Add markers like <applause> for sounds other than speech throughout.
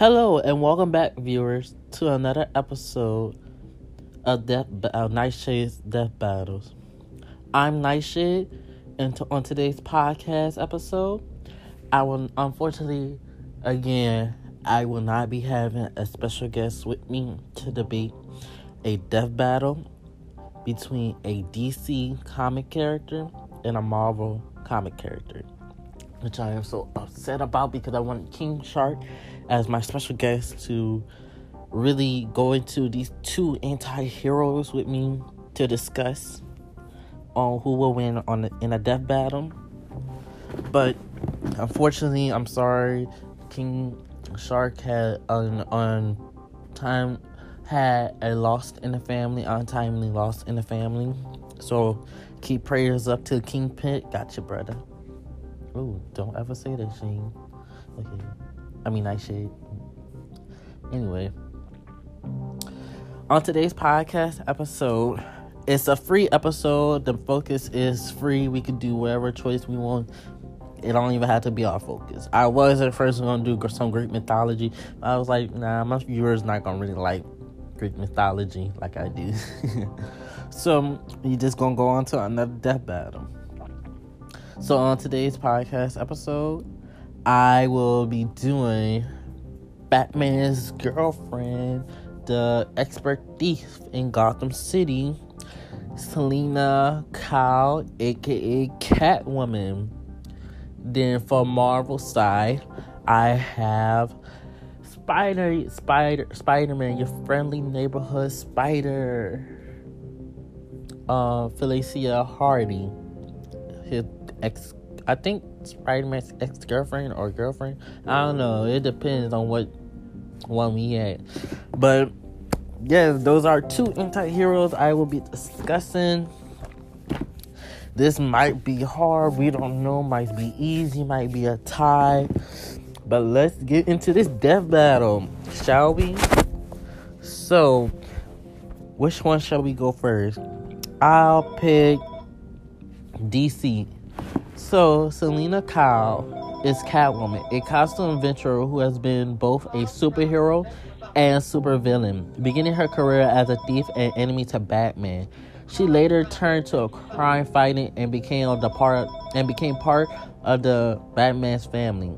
Hello and welcome back, viewers, to another episode of Death uh, Nightshade's Death Battles. I'm Nightshade, and to, on today's podcast episode, I will unfortunately, again, I will not be having a special guest with me to debate a death battle between a DC comic character and a Marvel comic character, which I am so upset about because I wanted King Shark as my special guest to really go into these two anti-heroes with me to discuss on who will win on the, in a death battle. But unfortunately, I'm sorry, King Shark had on on time had a lost in the family, untimely lost in the family. So keep prayers up to King Pit. Got you, brother. Oh, don't ever say that, Shane. Okay. I mean, I should. Anyway, on today's podcast episode, it's a free episode. The focus is free. We can do whatever choice we want. It don't even have to be our focus. I was at first gonna do some Greek mythology. I was like, nah, my viewers not gonna really like Greek mythology like I do. <laughs> so you just gonna go on to another death battle. So on today's podcast episode, I will be doing Batman's girlfriend, the expert thief in Gotham City, Selina Kyle, aka Catwoman. Then for Marvel side, I have Spider Spider Spider-Man, your friendly neighborhood spider. Uh Felicia Hardy. His ex I think Spider-Man's ex-girlfriend or girlfriend. I don't know. It depends on what one we had. But yes, those are two anti-heroes I will be discussing. This might be hard. We don't know. Might be easy. Might be a tie. But let's get into this death battle, shall we? So, which one shall we go first? I'll pick DC. So, Selina Kyle is Catwoman, a costume adventurer who has been both a superhero and supervillain, beginning her career as a thief and enemy to Batman. She later turned to crime fighting and became the part and became part of the Batman's family.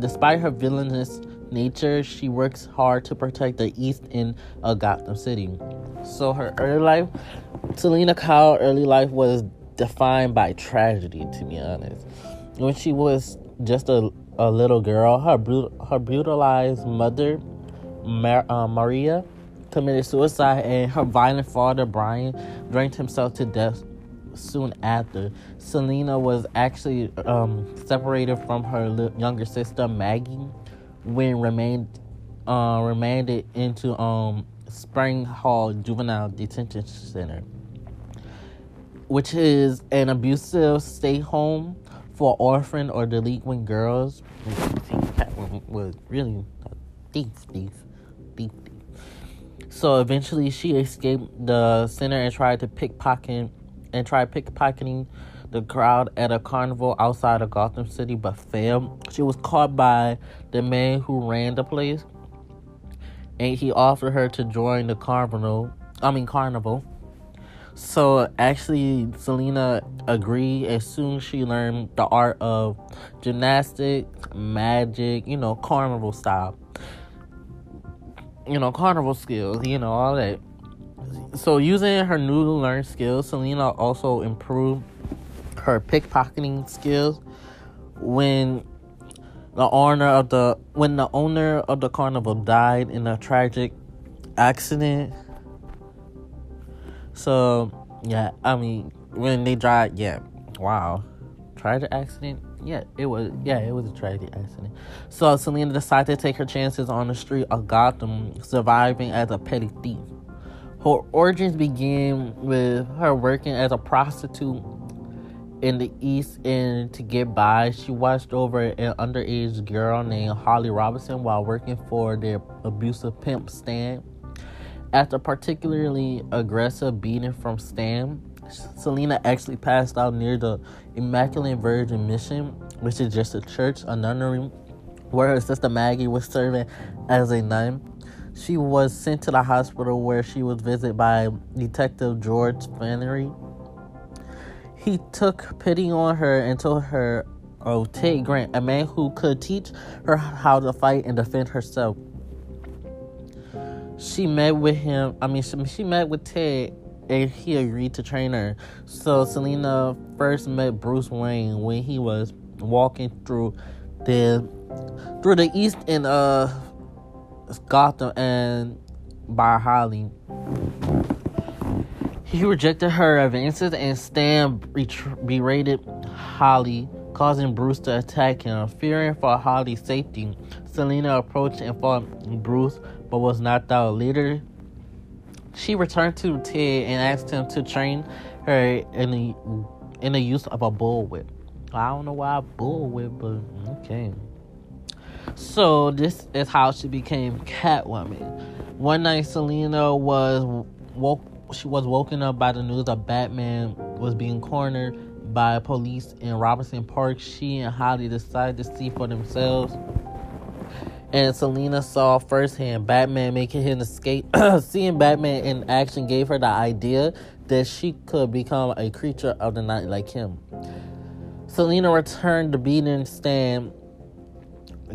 Despite her villainous nature, she works hard to protect the East End of Gotham City. So her early life, Selina Kyle early life was defined by tragedy, to be honest. When she was just a, a little girl, her brut- her brutalized mother, Mar- uh, Maria, committed suicide, and her violent father, Brian, drank himself to death soon after. Selena was actually um, separated from her li- younger sister, Maggie, when remained uh, remanded into um, Spring Hall Juvenile Detention Center which is an abusive stay home for orphan or delinquent girls. Catwoman was really thief, thief, thief, thief. So eventually she escaped the center and tried to pickpocket and tried pickpocketing the crowd at a carnival outside of Gotham City but failed. She was caught by the man who ran the place and he offered her to join the carnival I mean carnival so actually, Selena agreed as soon as she learned the art of gymnastics, magic, you know, carnival style, you know, carnival skills, you know, all that. So using her newly learned skills, Selena also improved her pickpocketing skills when the owner of the when the owner of the carnival died in a tragic accident so, yeah, I mean, when they drive, yeah, wow. Tragic accident? Yeah, it was, yeah, it was a tragic accident. So, Selena decided to take her chances on the street of Gotham, surviving as a petty thief. Her origins began with her working as a prostitute in the East End to get by. She watched over an underage girl named Holly Robinson while working for their abusive pimp Stan. After particularly aggressive beating from Stan, Selena actually passed out near the Immaculate Virgin Mission, which is just a church, a nunnery where her sister Maggie was serving as a nun. She was sent to the hospital where she was visited by Detective George Flannery. He took pity on her and told her oh, of Ted Grant, a man who could teach her how to fight and defend herself. She met with him, I mean, she, she met with Ted and he agreed to train her. So Selena first met Bruce Wayne when he was walking through the through the east in uh Gotham and by Holly. He rejected her advances and Stan berated Holly, causing Bruce to attack him. Fearing for Holly's safety, Selena approached and fought Bruce, but was knocked out. Later, she returned to Ted and asked him to train her in the in the use of a bullwhip. I don't know why a bullwhip, but okay. So this is how she became Catwoman. One night, Selena was woke. She was woken up by the news that Batman was being cornered by police in Robinson Park. She and Holly decided to see for themselves. And Selena saw firsthand Batman making his escape. <clears throat> Seeing Batman in action gave her the idea that she could become a creature of the night like him. Selena returned the beating stand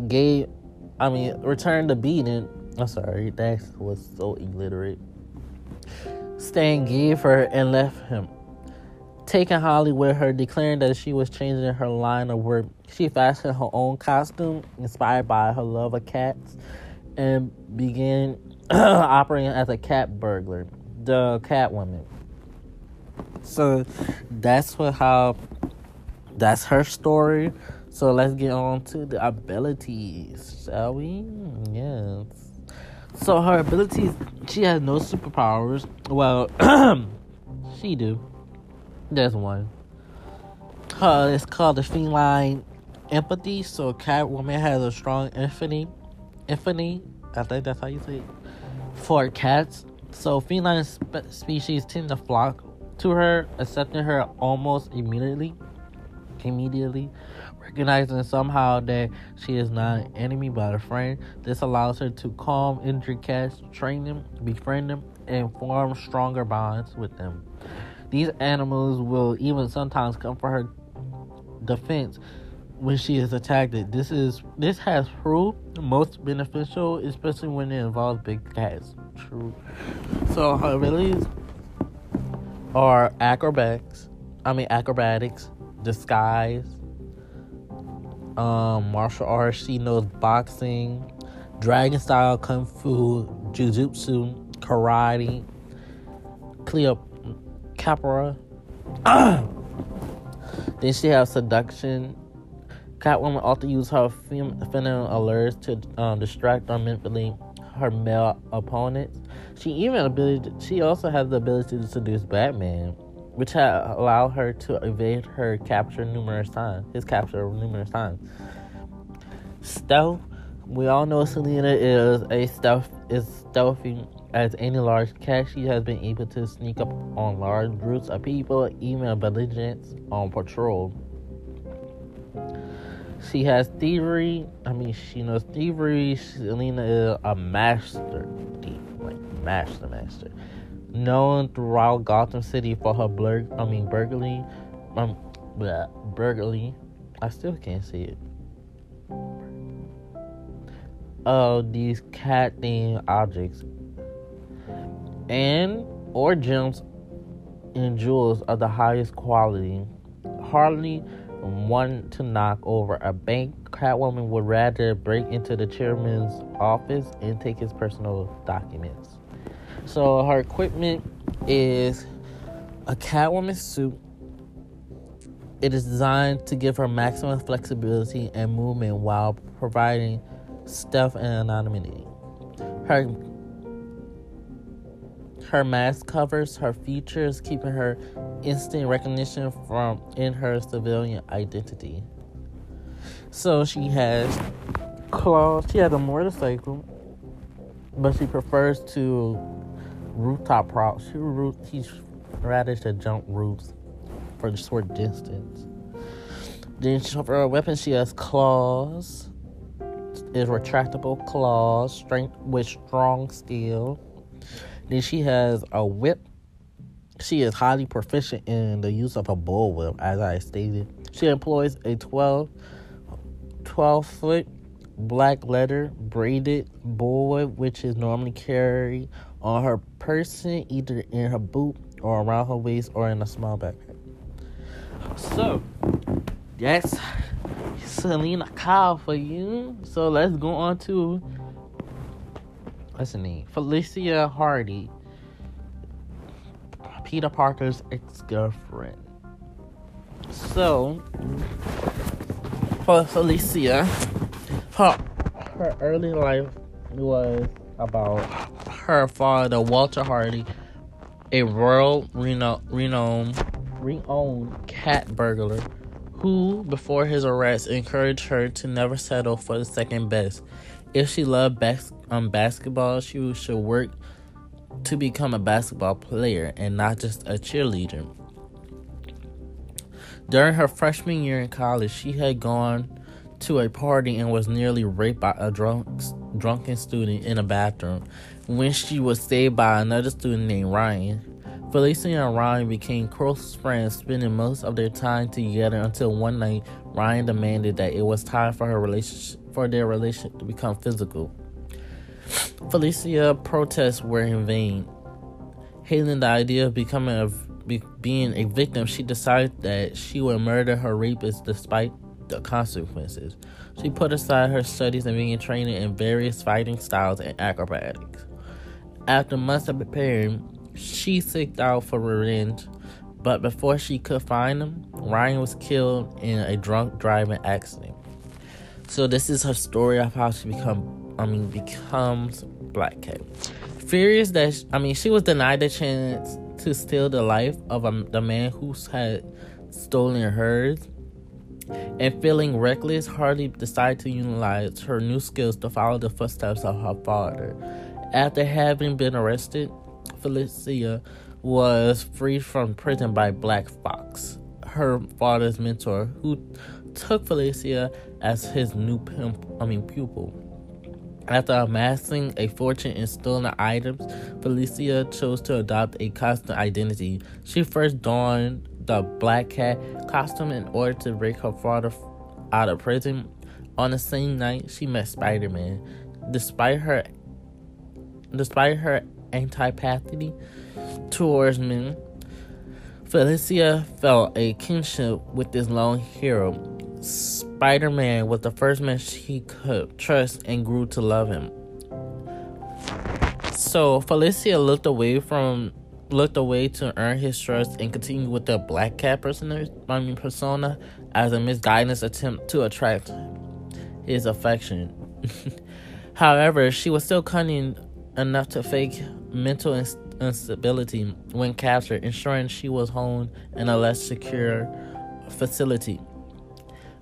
gave I mean returned the beating I'm sorry, that was so illiterate. Stan gave her and left him. Taking Holly with her, declaring that she was changing her line of work. She fashioned her own costume, inspired by her love of cats, and began <clears throat> operating as a cat burglar, the Catwoman. So that's what how that's her story. So let's get on to the abilities, shall we? Yes. So her abilities, she has no superpowers. Well, <clears throat> she do. There's one. Uh, it's called the feline empathy. So Catwoman has a strong empathy. Empathy, I think that's how you say it. For cats. So feline spe- species tend to flock to her, accepting her almost immediately. Immediately recognizing somehow that she is not an enemy but a friend. This allows her to calm injured cats, train them, befriend them, and form stronger bonds with them. These animals will even sometimes come for her defense when she is attacked. This is this has proved most beneficial, especially when it involves big cats. True. So her abilities are acrobatics. I mean acrobatics, disguise, um, martial arts. She knows boxing, dragon style kung fu, jujutsu, karate, Cleo Capra. <clears throat> then she has seduction. Catwoman often uses her fem- feminine allures to um, distract or mentally her male opponents. She even ability. She also has the ability to seduce Batman which had allowed her to evade her capture numerous times. His capture numerous times. Stealth. We all know Selena is a stealth is stealthy as any large cat. She has been able to sneak up on large groups of people, even belligerents on patrol. She has thievery. I mean, she knows thievery. Selena is a master thief, like master master known throughout Gotham City for her blur I mean burglary um bleh, burglary. I still can't see it. Of these cat themed objects. And or gems and jewels of the highest quality. Hardly one to knock over a bank. Catwoman would rather break into the chairman's office and take his personal documents. So her equipment is a Catwoman suit. It is designed to give her maximum flexibility and movement while providing stealth and anonymity. Her her mask covers her features, keeping her instant recognition from in her civilian identity. So she has claws. She has a motorcycle, but she prefers to rooftop props. She roof, he's rather to jump roofs for short distance. Then for her weapon, she has claws. is retractable claws, strength with strong steel. Then she has a whip. She is highly proficient in the use of a bullwhip, as I stated. She employs a 12, 12 foot black leather braided bullwhip, which is normally carried on her person, either in her boot or around her waist or in a small backpack. So, that's Selina Kyle for you. So let's go on to what's her name? Felicia Hardy. Peter Parker's ex-girlfriend. So for Felicia, her her early life was about her father, Walter Hardy, a royal reno- renowned renowned cat burglar who, before his arrest, encouraged her to never settle for the second best. If she loved bas- um, basketball, she should work to become a basketball player and not just a cheerleader. During her freshman year in college, she had gone to a party and was nearly raped by a drunk, drunken student in a bathroom when she was saved by another student named Ryan. Felicia and Ryan became close friends, spending most of their time together until one night Ryan demanded that it was time for her relationship for their relationship to become physical. Felicia protests were in vain. Hating the idea of becoming a be, being a victim, she decided that she would murder her rapist despite the consequences. She put aside her studies and began training in various fighting styles and acrobatics. After months of preparing, she seeked out for revenge, but before she could find him, Ryan was killed in a drunk driving accident. So this is her story of how she become I mean becomes Black Cat. Furious that she, I mean she was denied the chance to steal the life of a, the man who had stolen hers. And feeling reckless, Hardy decided to utilize her new skills to follow the footsteps of her father. After having been arrested, Felicia was freed from prison by Black Fox, her father's mentor, who took Felicia as his new pimp, I mean pupil. After amassing a fortune in stolen items, Felicia chose to adopt a constant identity. She first donned the black cat costume in order to break her father out of prison. On the same night, she met Spider-Man. Despite her despite her antipathy towards men, Felicia felt a kinship with this lone hero. Spider Man was the first man she could trust and grew to love him. So Felicia looked away from looked away to earn his trust and continued with the Black Cat persona, I mean persona as a misguided attempt to attract his affection. <laughs> However, she was still cunning enough to fake mental instability when captured, ensuring she was honed in a less secure facility.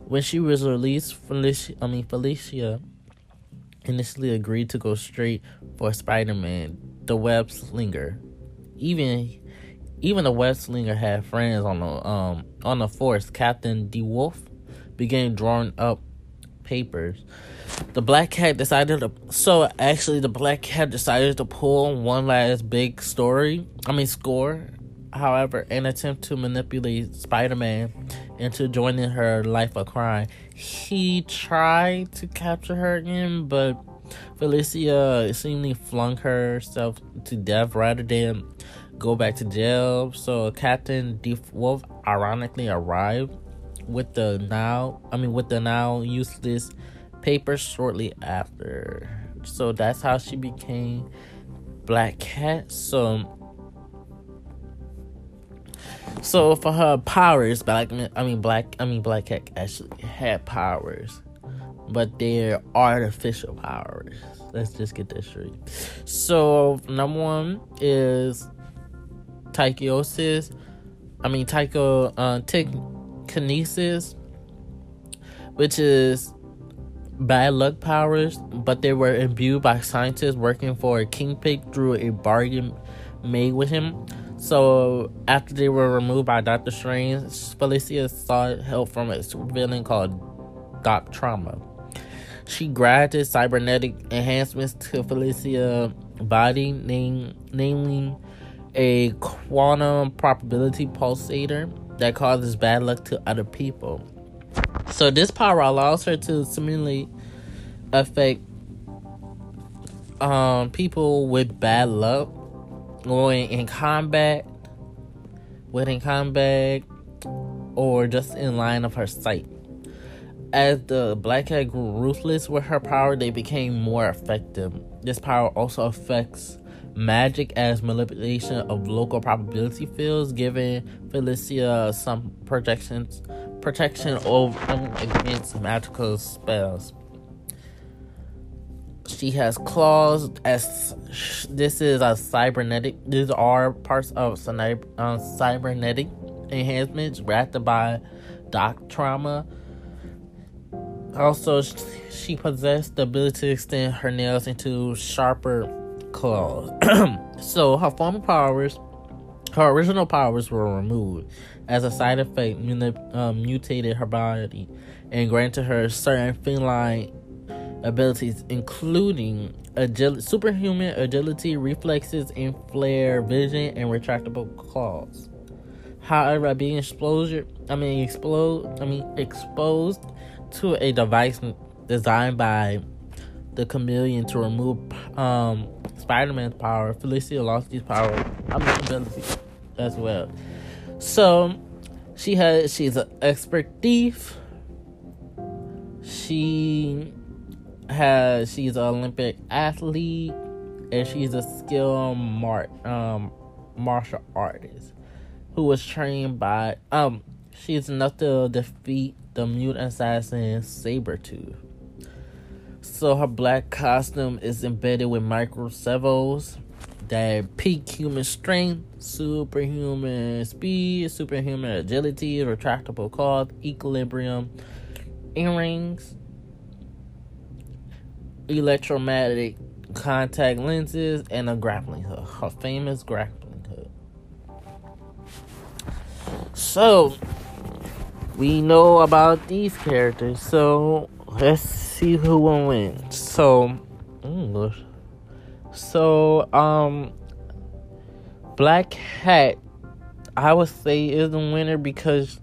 When she was released, Felicia, I mean Felicia initially agreed to go straight for Spider-Man, the web slinger. Even even the web slinger had friends on the um on the force. Captain DeWolff began drawing up papers the black cat decided to so actually the black cat decided to pull one last big story i mean score however an attempt to manipulate spider-man into joining her life of crime. He tried to capture her again but felicia seemingly flung herself to death rather than go back to jail. So captain d wolf ironically arrived with the now i mean with the now useless papers shortly after. So that's how she became Black Cat. So so for her powers, Black I mean Black I mean Black Cat actually had powers. But they're artificial powers. Let's just get that straight. So number one is Tychiosis. I mean Tycho uh Kinesis, which is bad luck powers, but they were imbued by scientists working for a Kingpin through a bargain made with him. So after they were removed by Doctor Strange, Felicia sought help from a villain called Doc Trauma. She granted cybernetic enhancements to Felicia body, name, namely a quantum probability pulsator that causes bad luck to other people. So this power allows her to similarly affect um, people with bad luck going in combat, within combat, or just in line of her sight. As the Black Cat grew ruthless with her power, they became more effective. This power also affects magic as manipulation of local probability fields, giving Felicia some protections protection over against magical spells. She has claws. As this is a cybernetic. These are parts of uh, cybernetic enhancements granted by Doc Trauma. Also, she possessed the ability to extend her nails into sharper claws. <clears throat> so her former powers, her original powers were removed as a side effect. Um, mutated her body and granted her certain feline abilities, including superhuman agility, reflexes, and flare vision, and retractable claws. However, being exposure, I mean explode, I mean exposed to a device designed by the chameleon to remove um, Spider-Man's power, Felicia lost his power. I mean as well. So she has she's an expert thief. She has she's an Olympic athlete and she's a skilled mar- um, martial artist who was trained by um she's enough to defeat the mute assassin Sabretooth. So her black costume is embedded with micro servos that peak human strength, superhuman speed, superhuman agility, retractable claws, equilibrium, earrings, electromagnetic contact lenses, and a grappling hook. Her famous grappling hook. So, we know about these characters. So, let's see who will win. So, mm, so um, Black Hat, I would say is the winner because,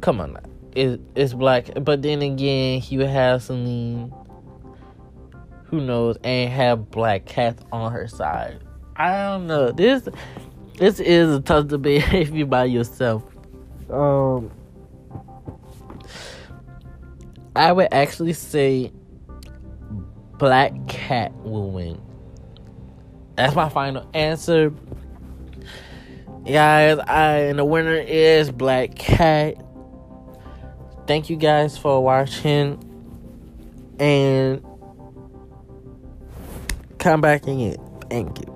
come on, it, it's Black. But then again, would have Selene, who knows, and have Black Cat on her side. I don't know. This this is a tough debate <laughs> if you by yourself. Um, I would actually say Black Cat will win. That's my final answer. Guys, I and the winner is Black Cat. Thank you guys for watching and come back again. Thank you.